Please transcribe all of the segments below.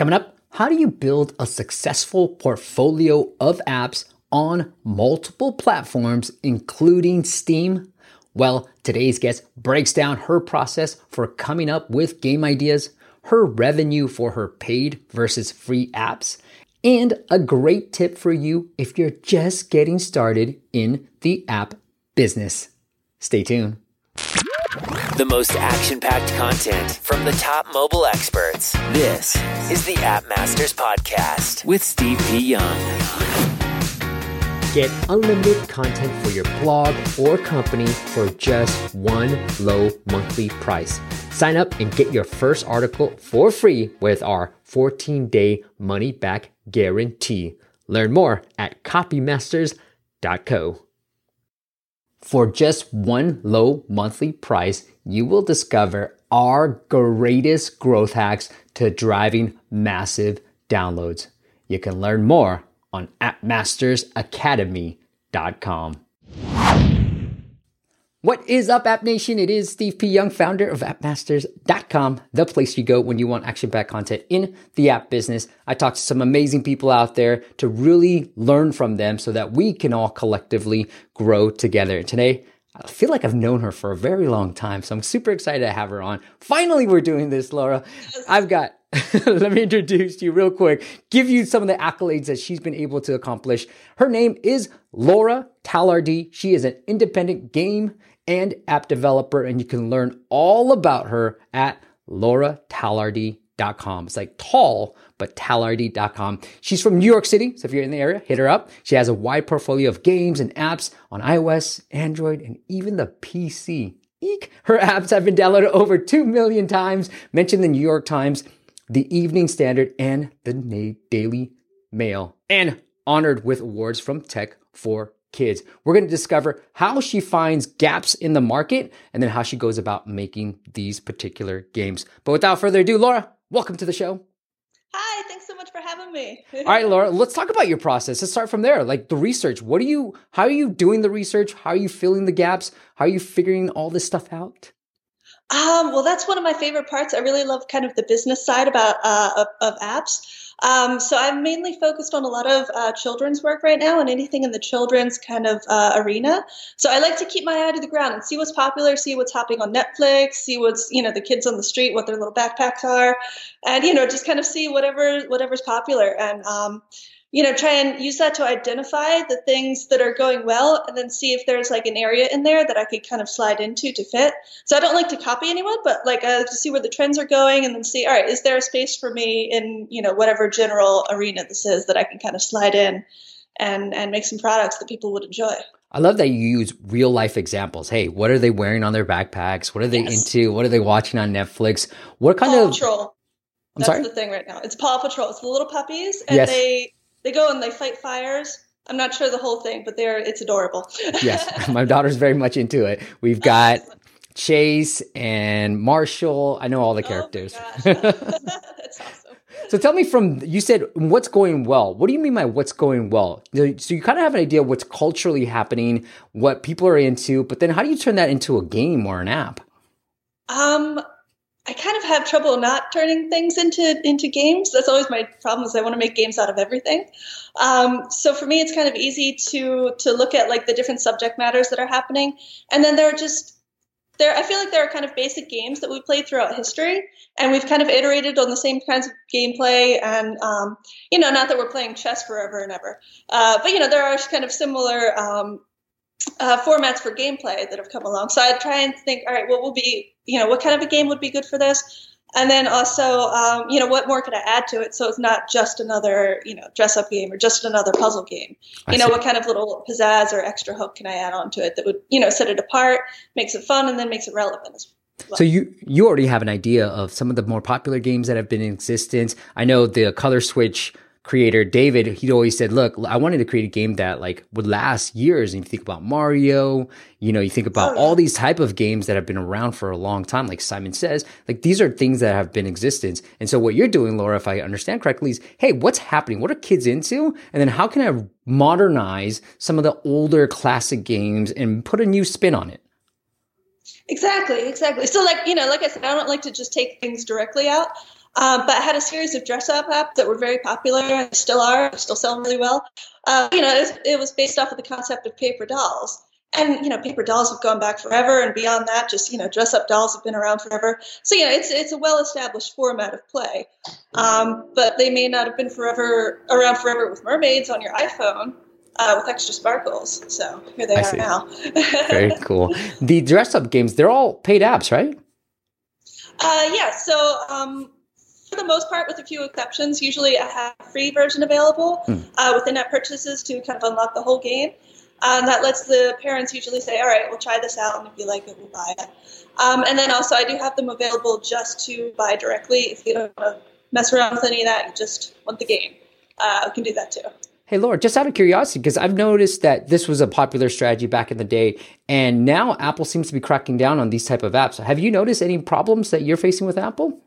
Coming up, how do you build a successful portfolio of apps on multiple platforms, including Steam? Well, today's guest breaks down her process for coming up with game ideas, her revenue for her paid versus free apps, and a great tip for you if you're just getting started in the app business. Stay tuned. The most action packed content from the top mobile experts. This is the App Masters Podcast with Steve P. Young. Get unlimited content for your blog or company for just one low monthly price. Sign up and get your first article for free with our 14 day money back guarantee. Learn more at copymasters.co. For just one low monthly price, you will discover our greatest growth hacks to driving massive downloads. You can learn more on appmastersacademy.com. What is up, App Nation? It is Steve P. Young, founder of appmasters.com, the place you go when you want action packed content in the app business. I talk to some amazing people out there to really learn from them so that we can all collectively grow together. Today, I feel like I've known her for a very long time, so I'm super excited to have her on. Finally, we're doing this, Laura. I've got let me introduce you real quick, give you some of the accolades that she's been able to accomplish. Her name is Laura Tallardi. She is an independent game and app developer, and you can learn all about her at lauratallardi.com. It's like tall, but tallardi.com. She's from New York City, so if you're in the area, hit her up. She has a wide portfolio of games and apps on iOS, Android, and even the PC. Eek. Her apps have been downloaded over 2 million times, mentioned the New York Times, the Evening Standard, and the Daily Mail, and honored with awards from Tech for kids. We're going to discover how she finds gaps in the market and then how she goes about making these particular games. But without further ado, Laura, welcome to the show. Hi, thanks so much for having me. All right, Laura, let's talk about your process. Let's start from there. Like the research. What are you how are you doing the research? How are you filling the gaps? How are you figuring all this stuff out? Um, well, that's one of my favorite parts. I really love kind of the business side about uh, of, of apps. Um, so I'm mainly focused on a lot of uh, children's work right now and anything in the children's kind of uh, arena. So I like to keep my eye to the ground and see what's popular, see what's happening on Netflix, see what's you know the kids on the street, what their little backpacks are, and you know just kind of see whatever whatever's popular. And um, you know, try and use that to identify the things that are going well and then see if there's like an area in there that I could kind of slide into to fit. So I don't like to copy anyone, but like uh, to see where the trends are going and then see, all right, is there a space for me in, you know, whatever general arena this is that I can kind of slide in and, and make some products that people would enjoy. I love that you use real life examples. Hey, what are they wearing on their backpacks? What are they yes. into? What are they watching on Netflix? What kind Paw of Patrol. I'm That's sorry? the thing right now. It's Paw Patrol. It's the little puppies and Yes. they they go and they fight fires. I'm not sure the whole thing, but they're it's adorable. yes, my daughter's very much into it. We've got Chase and Marshall. I know all the Oh characters. gosh. That's awesome. so tell me from you said what's going well. What do you mean by what's going well? So you kind of have an idea of what's culturally happening, what people are into, but then how do you turn that into a game or an app? Um, I kind of have trouble not turning things into into games. That's always my problem. Is I want to make games out of everything. Um, so for me, it's kind of easy to to look at like the different subject matters that are happening, and then there are just there. I feel like there are kind of basic games that we played throughout history, and we've kind of iterated on the same kinds of gameplay. And um, you know, not that we're playing chess forever and ever, uh, but you know, there are kind of similar. Um, uh, formats for gameplay that have come along. So I try and think, all right, what will be, you know, what kind of a game would be good for this? And then also, um, you know, what more could I add to it so it's not just another, you know, dress up game or just another puzzle game? I You know, see. what kind of little pizzazz or extra hook can I add onto it that would, you know, set it apart, makes it fun, and then makes it relevant as well. So you you already have an idea of some of the more popular games that have been in existence. I know the Color Switch creator David, he always said, "Look, I wanted to create a game that like would last years." And you think about Mario, you know, you think about Oh, all these type of games that have been around for a long time. Like Simon says, like these are things that have been existence. And so what you're doing, Laura, if I understand correctly, is hey, what's happening? What are kids into? And then how can I modernize some of the older classic games and put a new spin on it? Exactly, exactly. So, like you know, like I said, I don't like to just take things directly out. Um, but I had a series of dress up apps that were very popular and still are, still selling really well. Uh, you know, it was, it was based off of the concept of paper dolls. And you know, paper dolls have gone back forever, and beyond that, just you know, dress up dolls have been around forever. So you know, it's it's a well established format of play, um, but they may not have been forever around forever with mermaids on your iPhone uh, with extra sparkles. So here they I are see. now. Very cool. The dress up games, they're all paid apps, right? Uh, yeah, so um, for the most part, with a few exceptions, usually I have a free version available Hmm. uh, within app purchases to kind of unlock the whole game. Um, that lets the parents usually say, all right, we'll try this out, and if you like it, we'll buy it. Um, and then also, I do have them available just to buy directly. If you don't want to mess around with any of that, you just want the game, uh, you can do that too. Hey, Laura, just out of curiosity, because I've noticed that this was a popular strategy back in the day, and now Apple seems to be cracking down on these type of apps. Have you noticed any problems that you're facing with Apple?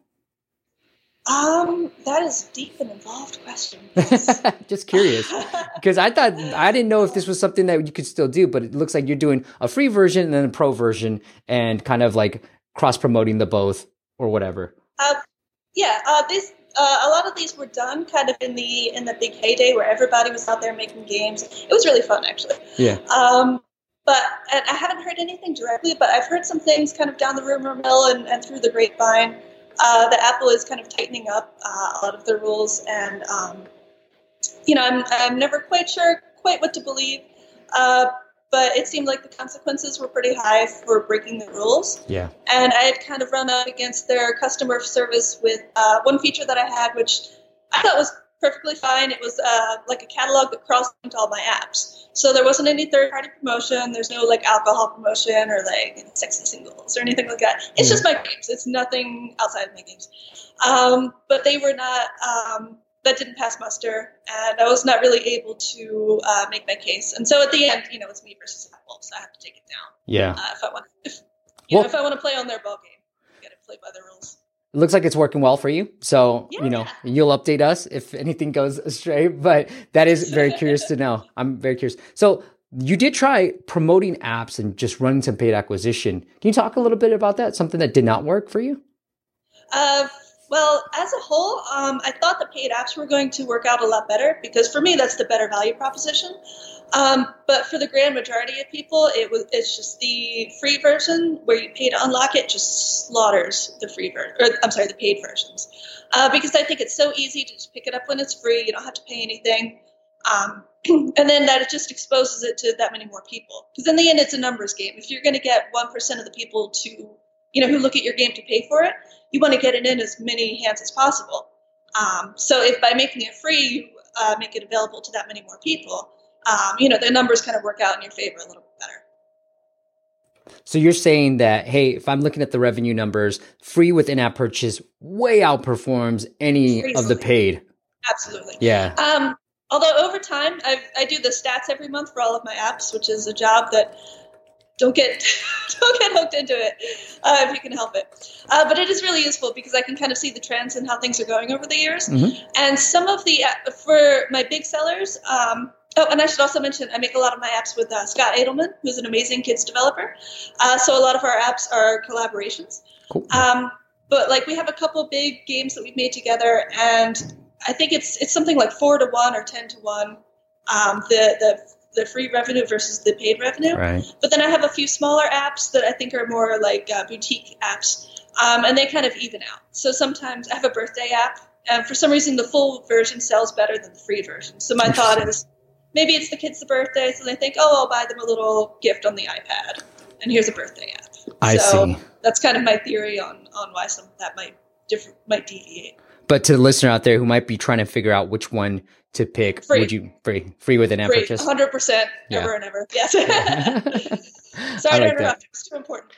Um, that is a deep and involved question. just curious, because I thought I didn't know if this was something that you could still do, but it looks like you're doing a free version and then a pro version, and kind of like cross promoting the both or whatever. Uh, yeah, uh, these uh, a lot of these were done kind of in the in the big heyday where everybody was out there making games. It was really fun, actually. Yeah. Um, but and I haven't heard anything directly, but I've heard some things kind of down the rumor mill and, and through the grapevine uh, that Apple is kind of tightening up uh, a lot of the rules, and um, you know, I'm I'm never quite sure quite what to believe. Uh, but it seemed like the consequences were pretty high for breaking the rules Yeah. and I had kind of run up against their customer service with uh, one feature that I had, which I thought was perfectly fine. It was uh, like a catalog that crossed into all my apps, so there wasn't any third-party promotion. There's no like alcohol promotion or like sexy singles or anything like that. It's Yeah. just my games. It's nothing outside of my games. Um, but they were not. Um, that didn't pass muster, and I was not really able to uh, make my case. And so at the end, you know, it's me versus Apple, so I have to take it down Yeah. uh, if I want. If, you Well- know, if I want to play on their ball game, I got to play by the rules. It looks like it's working well for you. So, you know, you'll update us if anything goes astray, but that is very curious to know. I'm very curious. So, you did try promoting apps and just running some paid acquisition. Can you talk a little bit about that? Something that did not work for you? Uh, well, as a whole, um, I thought the paid apps were going to work out a lot better because for me, that's the better value proposition. Um, but for the grand majority of people, it was it's just the free version where you pay to unlock it just slaughters the free version, or I'm sorry, the paid versions, uh, because I think it's so easy to just pick it up when it's free. You don't have to pay anything, um, and then that it just exposes it to that many more people. Because in the end, it's a numbers game. If you're going to get one percent of the people to, you know, who look at your game to pay for it, you want to get it in as many hands as possible. Um, so if by making it free, you uh, make it available to that many more people, um, you know, the numbers kind of work out in your favor a little bit better. So, you're saying that, hey, if I'm looking at the revenue numbers, free with in app purchase way outperforms any of the paid. Absolutely. Yeah. Um, although over time, I, I do the stats every month for all of my apps, which is a job that don't get don't get hooked into it uh, if you can help it. Uh, but it is really useful because I can kind of see the trends and how things are going over the years. Mhm. And some of the uh, for my big sellers. Um, oh, and I should also mention I make a lot of my apps with uh, Scott Adelman, who's an amazing kids developer. Uh, so a lot of our apps are collaborations. Cool. Um, but like we have a couple big games that we've made together, and I think it's it's something like four to one or ten to one. Um, the the the free revenue versus the paid revenue. right. But then I have a few smaller apps that I think are more like uh, boutique apps, um, and they kind of even out. So sometimes I have a birthday app, and for some reason the full version sells better than the free version. So my thought is maybe it's the kids' birthday, so they think, oh, I'll buy them a little gift on the iPad, and here's a birthday app. I so see. That's kind of my theory on on why some of that might differ might deviate. But to the listener out there who might be trying to figure out which one to pick, Free. would you free free with an app Free? 100%, Yeah. ever and ever. Yes. Sorry to like interrupt. It's too important.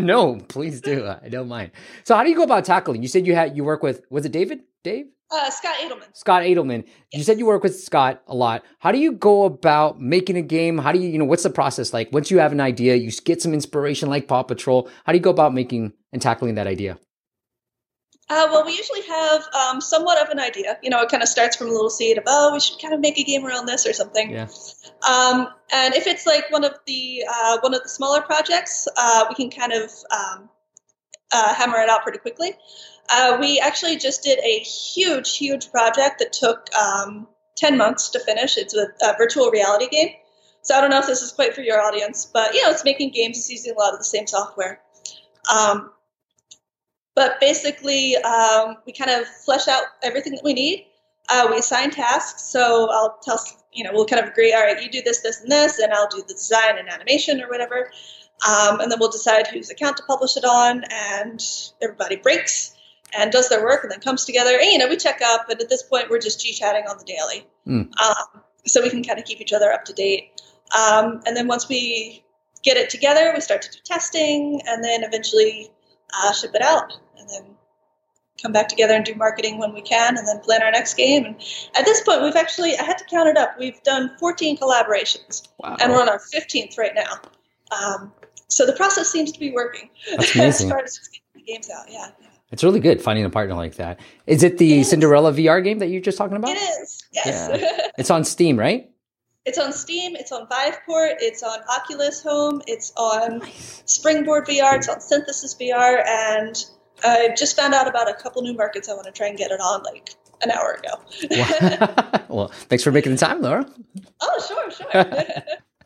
no, please do. I don't mind. So, how do you go about tackling? You said you had you work with was it David? Dave? Uh, Scott Adelman. Scott Adelman. You said you work with Scott a lot. How do you go about making a game? How do you, you know, what's the process like? Once you have an idea, you get some inspiration like Paw Patrol. How do you go about making and tackling that idea? Uh, well, we usually have um, somewhat of an idea. You know, it kind of starts from a little seed of, oh, we should kind of make a game around this or something. Yeah. Um, and if it's like one of the uh, one of the smaller projects, uh, we can kind of um, uh, hammer it out pretty quickly. Uh, we actually just did a huge, huge project that took um, 10 months to finish. It's a, a, virtual reality game. So I don't know if this is quite for your audience, but you know, it's making games. It's using a lot of the same software. Um, but basically, um, we kind of flesh out everything that we need. Uh, we assign tasks. So I'll tell, you know, we'll kind of agree, all right, you do this, this, and this, and I'll do the design and animation or whatever. Um, and then we'll decide whose account to publish it on, and everybody breaks and does their work and then comes together. And, you know, we check up, but at this point, we're just G chatting on the daily. Mm. Um, so we can kind of keep each other up to date. Um, and then once we get it together, we start to do testing and then eventually uh, ship it out. And then come back together and do marketing when we can and then plan our next game. And at this point, we've actually, I had to count it up, we've done 14 collaborations. Wow. And we're on our 15th right now. Um, so the process seems to be working. That's amazing. as far as getting the games out, yeah. It's really good finding a partner like that. Is it the it Cinderella. VR game that you're just talking about? It is. Yes. Yeah. it's on Steam, right? It's on Steam. It's on Viveport. It's on Oculus Home. It's on. Springboard VR. It's on Synthesis VR. And I just found out about a couple new markets I want to try and get it on like an hour ago. well, thanks for making the time, Laura. Oh, sure, sure.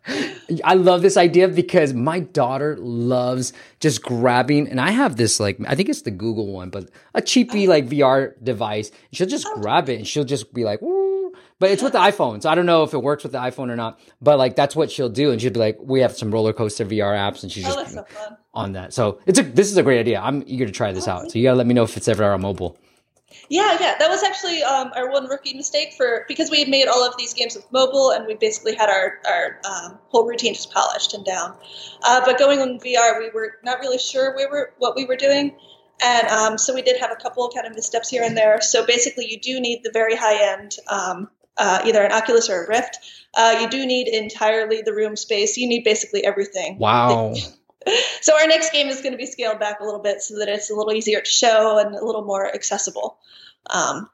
I love this idea because my daughter loves just grabbing, and I have this like I think it's the Google one, but a cheapy oh. like VR device. She'll just oh. grab it and she'll just be like. But it's with the iPhone, so I don't know if it works with the iPhone or not. But like that's what she'll do, and she'll be like, "We have some roller coaster VR apps," and she's oh, just so on that. So it's a this is a great idea. I'm eager to try this oh, out. So you gotta let me know if it's ever on mobile. Yeah, yeah, that was actually um, our one rookie mistake for because we had made all of these games with mobile, and we basically had our our um, whole routine just polished and down. Uh, but going on VR, we were not really sure we were what we were doing, and um, so we did have a couple of kind of missteps here and there. So basically, you do need the very high end, um, uh, either an Oculus or a Rift. Uh, you do need entirely the room space. You need basically everything. Wow. so our next game is going to be scaled back a little bit so that it's a little easier to show and a little more accessible. Um,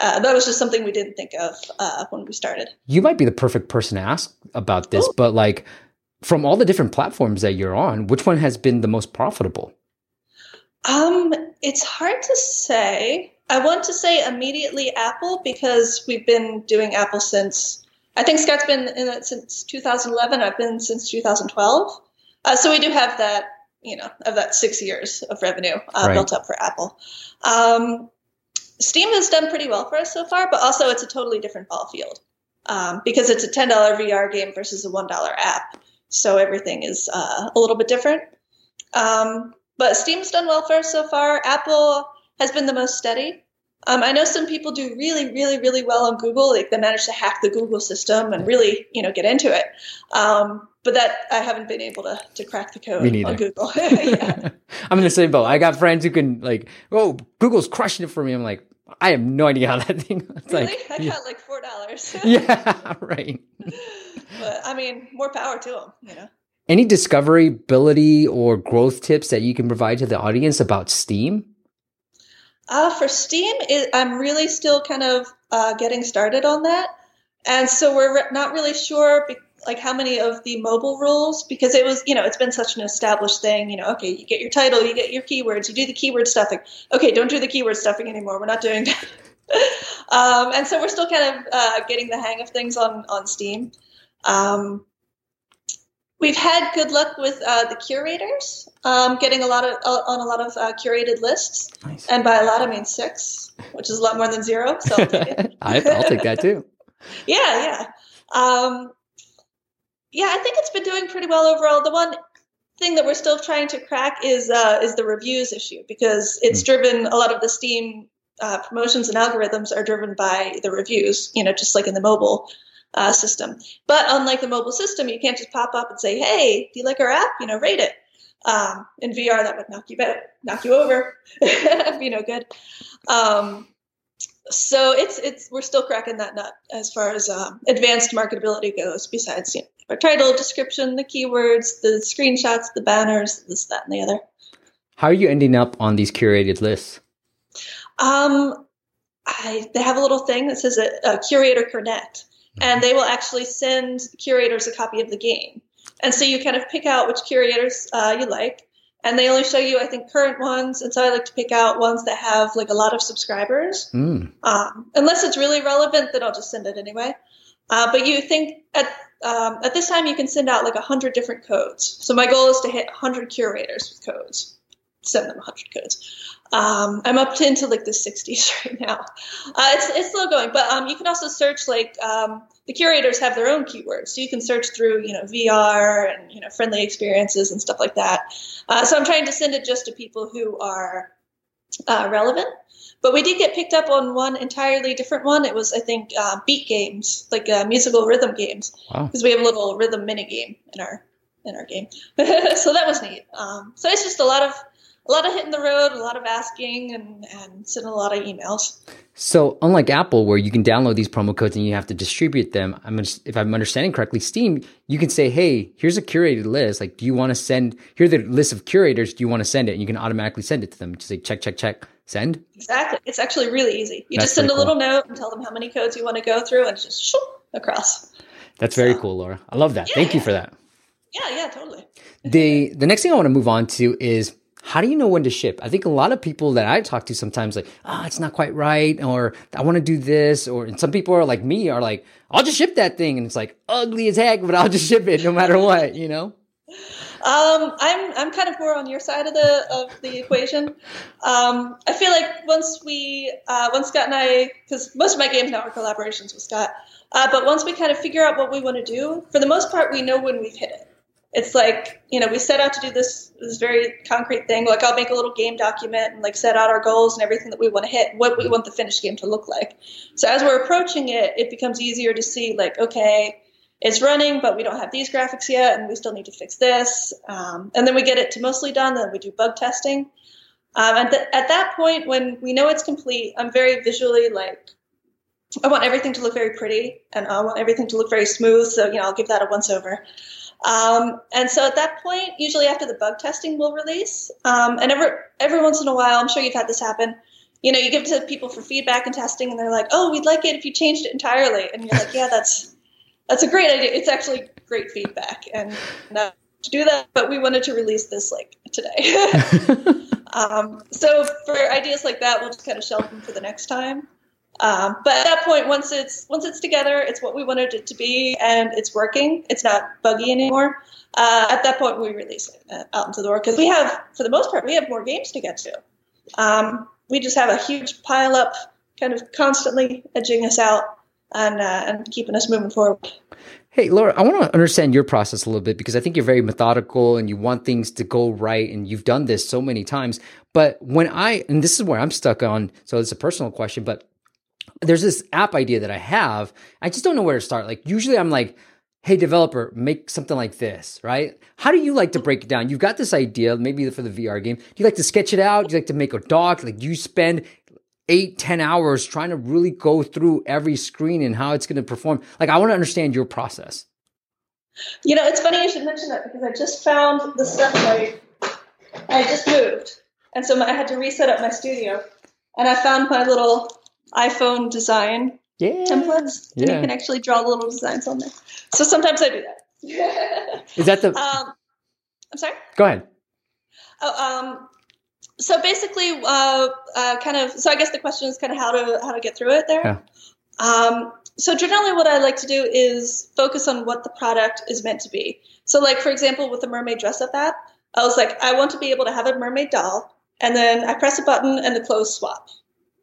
uh, that was just something we didn't think of uh, when we started. You might be the perfect person to ask about this, Ooh. but like from all the different platforms that you're on, which one has been the most profitable? Um, it's hard to say. I want to say immediately Apple because we've been doing Apple since I think Scott's been in it since 2011. I've been since 2012. Uh, so we do have that, you know, of that six years of revenue uh, right. built up for Apple. Um, Steam has done pretty well for us so far, but also it's a totally different ball field um, because it's a $10 VR game versus a $1 app. So everything is uh, a little bit different. Um, but Steam's done well for us so far. Apple has been the most steady. Um, I know some people do really, really, really well on Google. Like they manage to hack the Google system and really, you know, get into it. Um, but that I haven't been able to to crack the code on Google. I'm in the same boat. I got friends who can like, oh, Google's crushing it for me. I'm like, I have no idea how that thing. It's really? Like, I yeah. got like four dollars. yeah, right. but I mean, more power to them. You know. Any discoverability or growth tips that you can provide to the audience about Steam? Uh, for Steam, it, I'm really still kind of uh, getting started on that, and so we're re- not really sure. Be- like how many of the mobile rules because it was you know it's been such an established thing you know okay you get your title you get your keywords you do the keyword stuffing. Okay don't do the keyword stuffing anymore we're not doing that. Um, and so we're still kind of uh, getting the hang of things on on steam. Um, we've had good luck with uh, the curators um, getting a lot of uh, on a lot of uh, curated lists nice. and by a lot i mean six which is a lot more than zero so i'll take it i'll take that too yeah yeah um, yeah, I think it's been doing pretty well overall. The one thing that we're still trying to crack is uh, is the reviews issue because it's mm. driven a lot of the Steam uh, promotions and algorithms are driven by the reviews. You know, just like in the mobile uh, system. But unlike the mobile system, you can't just pop up and say, "Hey, do you like our app? You know, rate it." Um, in VR, that would knock you out, knock you over, be no good. Um, so it's it's we're still cracking that nut as far as um, advanced marketability goes. Besides, you know, our title, description, the keywords, the screenshots, the banners, this, that, and the other. How are you ending up on these curated lists? Um, I, they have a little thing that says a, a curator connect, and they will actually send curators a copy of the game. And so you kind of pick out which curators uh, you like, and they only show you, I think, current ones. And so I like to pick out ones that have like a lot of subscribers. Mm. Um, unless it's really relevant, then I'll just send it anyway. Uh, but you think at um, at this time you can send out like hundred different codes. So my goal is to hit hundred curators with codes. Send them hundred codes. Um, I'm up to into like the 60s right now. Uh, it's it's slow going, but um, you can also search like um, the curators have their own keywords, so you can search through you know VR and you know friendly experiences and stuff like that. Uh, so I'm trying to send it just to people who are uh, relevant. But we did get picked up on one entirely different one. It was I think uh, beat games, like uh, musical rhythm games, because Wow. we have a little rhythm mini game in our in our game. so that was neat. Um, so it's just a lot of a lot of hitting the road, a lot of asking, and and sending a lot of emails. So unlike Apple, where you can download these promo codes and you have to distribute them, I'm gonna, if I'm understanding correctly, Steam, you can say, "Hey, here's a curated list. Like, do you want to send? Here's the list of curators. Do you want to send it?" And you can automatically send it to them. Just say, "Check, check, check, send." Exactly. It's actually really easy. You That's just send a pretty cool. little note and tell them how many codes you want to go through, and just shoop, across. That's very So- cool, Laura. I love that. Yeah, Thank you for that. Yeah, yeah, totally. the the next thing I want to move on to is how do you know when to ship? I think a lot of people that I talk to sometimes like, ah, it's not quite right, or I want to do this, or and some people are like me are like, I'll just ship that thing, and it's like ugly as heck, but I'll just ship it no matter what, you know? Um, I'm I'm kind of more on your side of the of the equation. Um, I feel like once we uh, once Scott and I, because most of my games now are collaborations with Scott, uh, but once we kind of figure out what we want to do, for the most part, we know when we've hit it. It's like you know we set out to do this this very concrete thing. Like I'll make a little game document and like set out our goals and everything that we want to hit, what we want the finished game to look like. So as we're approaching it, it becomes easier to see like okay it's running, but we don't have these graphics yet, and we still need to fix this. Um, and then we get it to mostly done, then we do bug testing. Um, and th- at that point, when we know it's complete, I'm very visually like, I want everything to look very pretty, and I want everything to look very smooth. So you know, I'll give that a once over. Um, and so at that point, usually after the bug testing, we'll release. Um, and every every once in a while, I'm sure you've had this happen. You know, you give it to people for feedback and testing, and they're like, "Oh, we'd like it if you changed it entirely." And you're like, "Yeah, that's." that's a great idea. It's actually great feedback, and not to do that, but we wanted to release this like today. um, so for ideas like that, we'll just kind of shelve them for the next time. Um, but at that point, once it's once it's together, it's what we wanted it to be, and it's working. It's not buggy anymore. Uh, at that point, we release it uh, out into the world because we have, for the most part, we have more games to get to. Um, we just have a huge pile up, kind of constantly edging us out and uh, and keeping us moving forward. Hey, Laura, I want to understand your process a little bit because I think you're very methodical and you want things to go right. And you've done this so many times. But when I, and this is where I'm stuck on, so it's a personal question, but there's this app idea that I have. I just don't know where to start. Like, usually I'm like, hey, developer, make something like this, right? How do you like to break it down? You've got this idea, maybe for the VR game. Do you like to sketch it out? Do you like to make a doc? Like, do you spend eight, ten hours trying to really go through every screen and how it's going to perform. Like, I want to understand your process. You know, it's funny you should mention that because I just found the stuff I I just moved, and so my, I had to reset up my studio, and I found my little iPhone design Yeah. templates, and you can actually draw little designs on there. So sometimes I do that. Is that the? um, I'm sorry. go ahead. Oh, um, so basically, uh, uh, kind of. So I guess the question is kind of how to how to get through it there. Yeah. Um, so generally, what I like to do is focus on what the product is meant to be. So, like for example, with the mermaid dress up app, I was like, I want to be able to have a mermaid doll, and then I press a button and the clothes swap.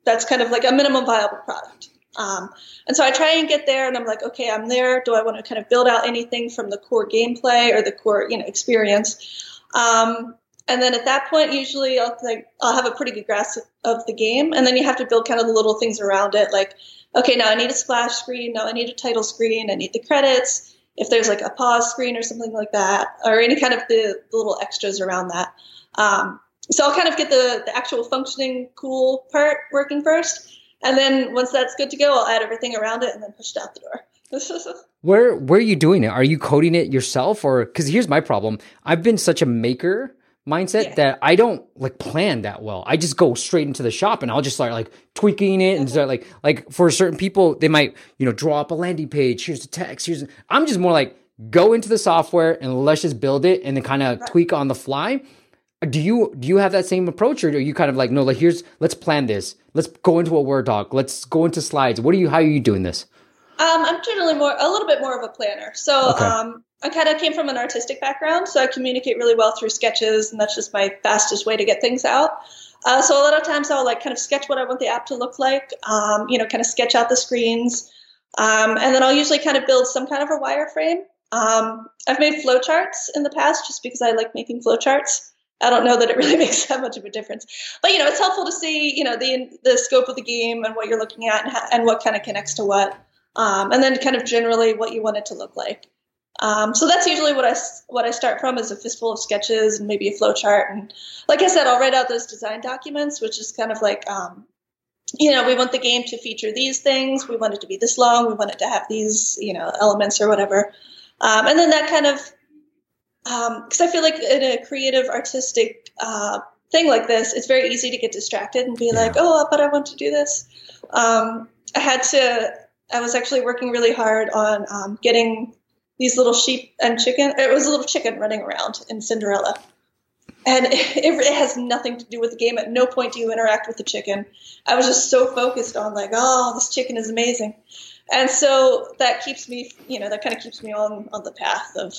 That's kind of like a minimum viable product. Um, and so I try and get there, and I'm like, okay, I'm there. Do I want to kind of build out anything from the core gameplay or the core, you know, experience? Um, and then at that point, usually I'll like I'll have a pretty good grasp of the game, and then you have to build kind of the little things around it, like okay, now I need a splash screen, now I need a title screen, I need the credits. If there's like a pause screen or something like that, or any kind of the, the little extras around that. Um, so I'll kind of get the, the actual functioning cool part working first. And then once that's good to go, I'll add everything around it and then push it out the door. Where where are you doing it? Are you coding it yourself, or because here's my problem? I've been such a maker mindset Yeah. that I don't like plan that well. I just go straight into the shop and I'll just start like tweaking it and start like like for certain people they might you know draw up a landing page. Here's the text. Here's I'm just more like go into the software and let's just build it and then kind of tweak on the fly. Do you do you have that same approach or are you kind of like no like here's let's plan this. Let's go into a word doc. Let's go into slides. What are you how are you doing this? Um, i'm generally more a little bit more of a planner. So okay. um, i kind of came from an artistic background so i communicate really well through sketches and that's just my fastest way to get things out. Uh, so a lot of times i'll like kind of sketch what i want the app to look like um, you know kind of sketch out the screens. Um, and then i'll usually kind of build some kind of a wireframe. Um, i've made flowcharts in the past just because i like making flowcharts I don't know that it really makes that much of a difference. But you know, it's helpful to see you know the the scope of the game and what you're looking at and, and what kind of connects to what, um, and then kind of generally what you want it to look like. Um, so that's usually what I what I start from is a fistful of sketches and maybe a flow chart. And like I said, I'll write out those design documents, which is kind of like um, you know we want the game to feature these things. We want it to be this long. We want it to have these you know elements or whatever. Um, and then that kind of because um, I feel like in a creative, artistic uh, thing like this, it's very easy to get distracted and be yeah. like, "Oh, but I want to do this." Um, I had to. I was actually working really hard on um, getting these little sheep and chicken. It was a little chicken running around in Cinderella, and it, it, has nothing to do with the game. At no point do you interact with the chicken. I was just so focused on like, "Oh, this chicken is amazing," and so that keeps me, you know, that kind of keeps me on on the path of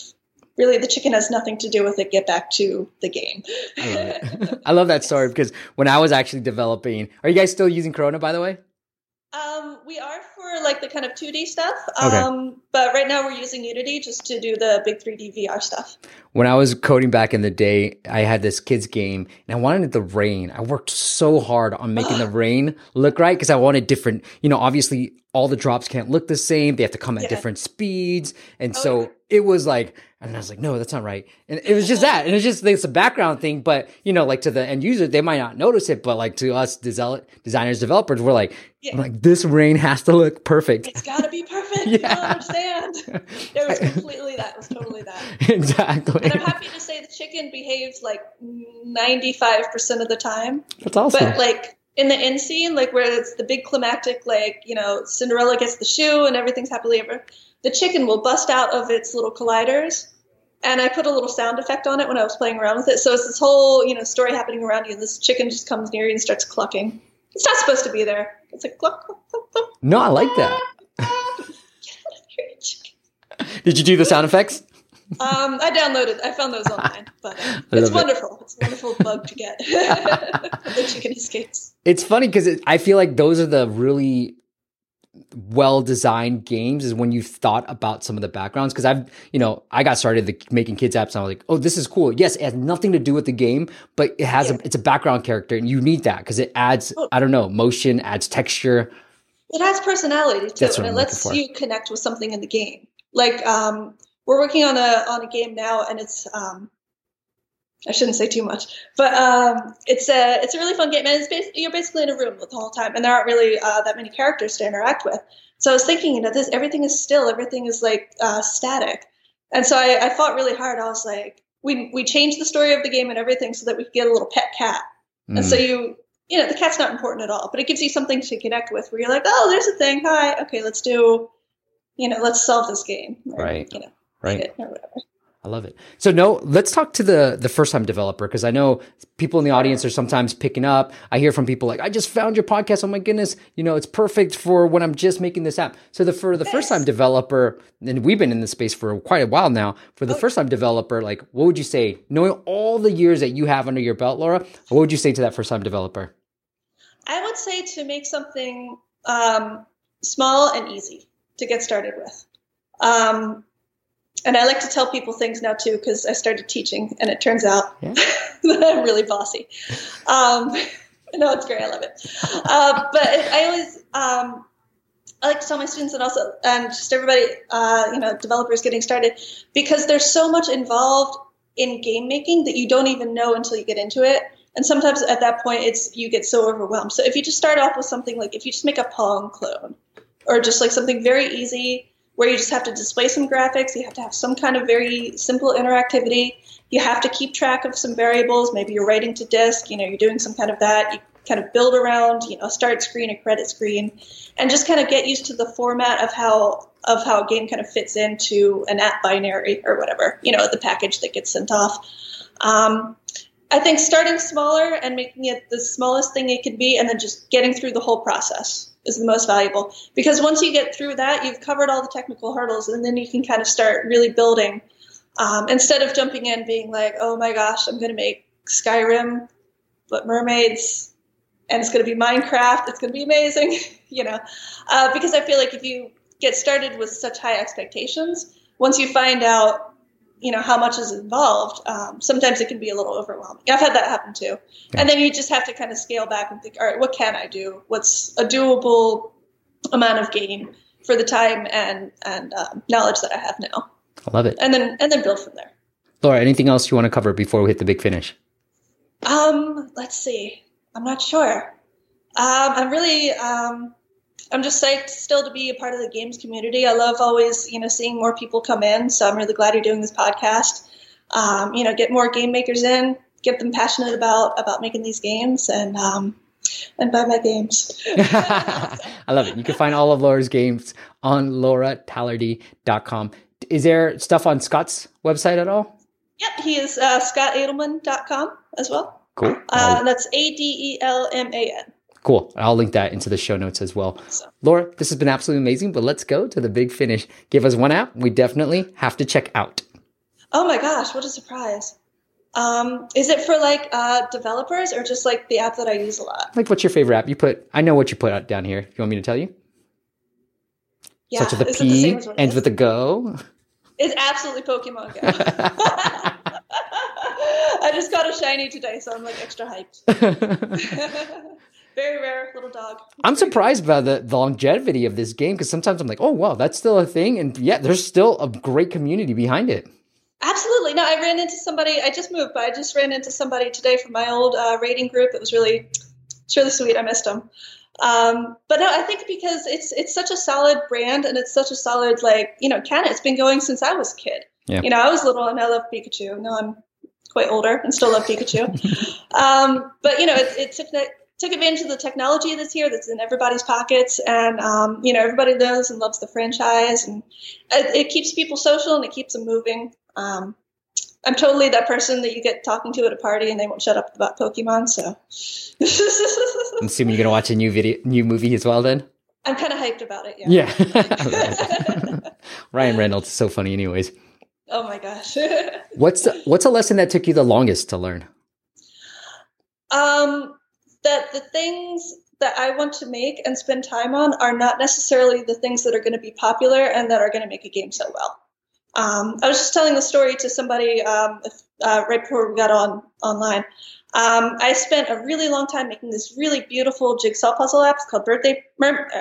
really the chicken has nothing to do with it. Get back to the game. I love, I love that story because when I was actually developing, are you guys still using Corona, by the way? Um, we are for like the kind of 2D stuff. Okay. Um, but right now we're using Unity just to do the big 3D VR stuff. When I was coding back in the day, I had this kids game and I wanted the rain. I worked so hard on making the rain look right because I wanted different, you know, obviously all the drops can't look the same. They have to come at yeah. different speeds. And oh, so yeah. It was like, and I was like, no, that's not right. And it was just that. And it's just, it's a background thing. But, you know, like to the end user, they might not notice it. But like to us designers, developers, we're like, yeah. like, this rain has to look perfect. It's got to be perfect. yeah. You don't understand. It was completely that. It was totally that. exactly. And I'm happy to say the chicken behaves like 95% of the time. That's awesome. But like, in the end scene, like where it's the big climactic, like you know, Cinderella gets the shoe and everything's happily ever. The chicken will bust out of its little colliders, and I put a little sound effect on it when I was playing around with it. So it's this whole you know story happening around you, and this chicken just comes near you and starts clucking. It's not supposed to be there. It's like cluck cluck cluck. cluck. No, I like that. Did you do the sound effects? Um, I downloaded. I found those online, but uh, it's wonderful. It. It's a wonderful bug to get. the chicken escapes. It's funny because it, I feel like those are the really well designed games is when you've thought about some of the backgrounds. Because i've you know i got started the, making kids apps and i was like oh this is cool. Yes it has nothing to do with the game but it has yeah. a it's a background character and you need that because it adds i don't know motion adds texture. It has personality too and it lets you connect with something in the game. Like um we're working on a on a game now, and it's um, I shouldn't say too much, but um, it's a it's a really fun game, and it's bas- you're basically in a room the whole time, and there aren't really uh, that many characters to interact with. So I was thinking, you know, this everything is still, everything is like uh, static, and so I, I fought really hard. I was like, we we changed the story of the game and everything so that we could get a little pet cat, mm. and so mm. you you know the cat's not important at all, but it gives you something to connect with where you're like, oh, there's a thing. Hi, okay, let's do, you know, let's solve this game. Or, right. You know right? or whatever. I love it. So no, let's talk to the the first time developer because I know people in the audience are sometimes picking up. I hear from people like, "I just found your podcast. Oh my goodness, you know, it's perfect for when I'm just making this app." So the for the first time developer, and we've been in this space for quite a while now. For the oh. first time developer, like, what would you say, knowing all the years that you have under your belt, Laura? What would you say to that first time developer? I would say to make something um, small and easy to get started with. Um, and I like to tell people things now too because I started teaching, and it turns out yeah. that I'm really bossy. Um, no, it's great. I love it. Uh, but I always um, I like to tell my students and also and just everybody, uh, you know, developers getting started, because there's so much involved in game making that you don't even know until you get into it. And sometimes at that point, it's you get so overwhelmed. So if you just start off with something like if you just make a Pong clone, or just like something very easy where you just have to display some graphics. You have to have some kind of very simple interactivity. You have to keep track of some variables. Maybe you're writing to disk, you know, you're doing some kind of that. You kind of build around, you know, a start screen, a credit screen, and just kind of get used to the format of how of how a game kind of fits into an app binary or whatever, you know, the package that gets sent off. Um, I think starting smaller and making it the smallest thing it can be, and then just getting through the whole process is the most valuable. Because once you get through that, you've covered all the technical hurdles, and then you can kind of start really building. Um, instead of jumping in being like, oh my gosh, I'm going to make Skyrim, but mermaids, and it's going to be Minecraft. It's going to be amazing, you know. Uh, because I feel like if you get started with such high expectations, once you find out you know how much is involved um, sometimes it can be a little overwhelming. I've had that happen too. Yeah. and then you just have to kind of scale back and think all right what can i do? What's a doable amount of game for the time and and uh, knowledge that i have now? I love it. And then and then build from there. Laura anything else you want to cover before we hit the big finish? Um let's see. I'm not sure. Um, i'm really um, I'm just psyched still to be a part of the games community. I love always, you know, seeing more people come in. So I'm really glad you're doing this podcast. Um, you know, get more game makers in, get them passionate about about making these games, and um, and buy my games. I love it. You can find all of Laura's games on lauratallardi.com. Is there stuff on Scott's website at all? Yep, he is uh, scottadelman.com as well. Cool. Uh, that's A D E L M A N. Cool. I'll link that into the show notes as well. Laura, this has been absolutely amazing, but let's go to the big finish. Give us one app we definitely have to check out. Oh my gosh, what a surprise. Um, is it for like uh, developers or just like the app that I use a lot? Like, what's your favorite app? You put, I know what you put out down here. Do you want me to tell you? Yeah. Starts with a P, ends with a go. It's absolutely Pokemon Go. I just got a shiny today, so I'm like extra hyped. Very rare little dog. I'm surprised by the, the longevity of this game because sometimes I'm like, oh wow, that's still a thing, and yeah, there's still a great community behind it. Absolutely. No, I ran into somebody. I just moved, but I just ran into somebody today from my old uh, raiding group. It was really, it's really sweet. I missed them. Um, but no, I think because it's it's such a solid brand and it's such a solid like you know, Canada. It's been going since I was a kid. Yeah. You know, I was little and I love Pikachu. Now I'm quite older and still love Pikachu. um, but you know, it, it took advantage of the technology that's here that's in everybody's pockets. And um, you know everybody knows and loves the franchise. And it, it, keeps people social and it keeps them moving. Um, i'm totally that person that you get talking to at a party and they won't shut up about pokemon so. I'm assuming you're going to watch a new video new movie as well then? I'm kind of hyped about it yeah. Yeah. Ryan reynolds is so funny anyways. Oh my gosh. What's the, what's a lesson that took you the longest to learn? Um that the things that I want to make and spend time on are not necessarily the things that are going to be popular and that are going to make a game so well. Um, I was just telling the story to somebody um, uh, right before we got on online. Um, I spent a really long time making this really beautiful jigsaw puzzle app called Birthday Mer- uh,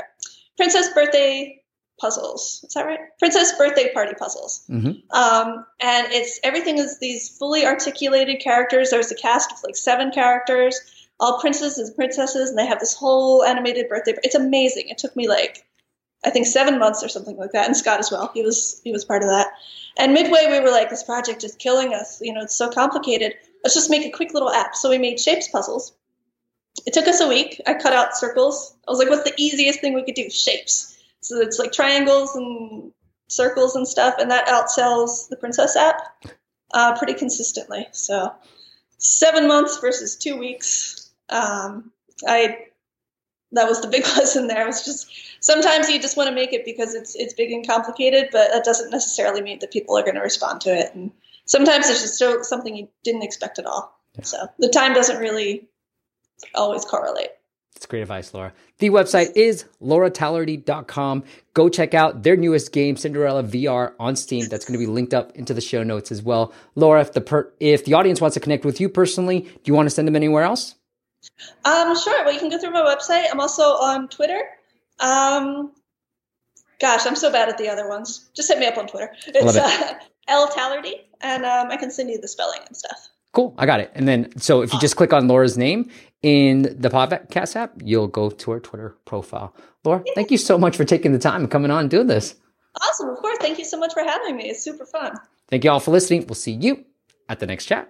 Princess Birthday Puzzles. Is that right? Princess Birthday Party Puzzles. Mm-hmm. Um, and it's everything is these fully articulated characters. There's a cast of like seven characters all princesses and princesses, and they have this whole animated birthday. It's amazing. It took me like I think seven months or something like that, and Scott as well. He was he was part of that. And midway, we were like, this project is killing us. You know, it's so complicated. Let's just make a quick little app. So we made shapes puzzles. It took us a week. I cut out circles. I was like, what's the easiest thing we could do? Shapes. So it's like triangles and circles and stuff, and that outsells the Princess app uh, pretty consistently. So seven months versus two weeks um, I that was the big lesson there. It was just sometimes you just want to make it because it's it's big and complicated, but that doesn't necessarily mean that people are going to respond to it. And sometimes it's just so, something you didn't expect at all. Yeah. So the time doesn't really always correlate. That's great advice, Laura. The website is lauratallardi.com. Go check out their newest game, Cinderella VR, on Steam. That's going to be linked up into the show notes as well. Laura, if the per- if the audience wants to connect with you personally, do you want to send them anywhere else? Um, sure. Well, you can go through my website. I'm also on Twitter. Um, gosh, I'm so bad at the other ones. Just hit me up on Twitter. It's it. uh, L Tallardi, and um, I can send you the spelling and stuff. Cool. I got it. And then, so if you just click on Laura's name in the podcast app, you'll go to her Twitter profile. Laura, yeah. thank you so much for taking the time and coming on and doing this. Awesome. Of course. Thank you so much for having me. It's super fun. Thank you all for listening. We'll see you at the next chat.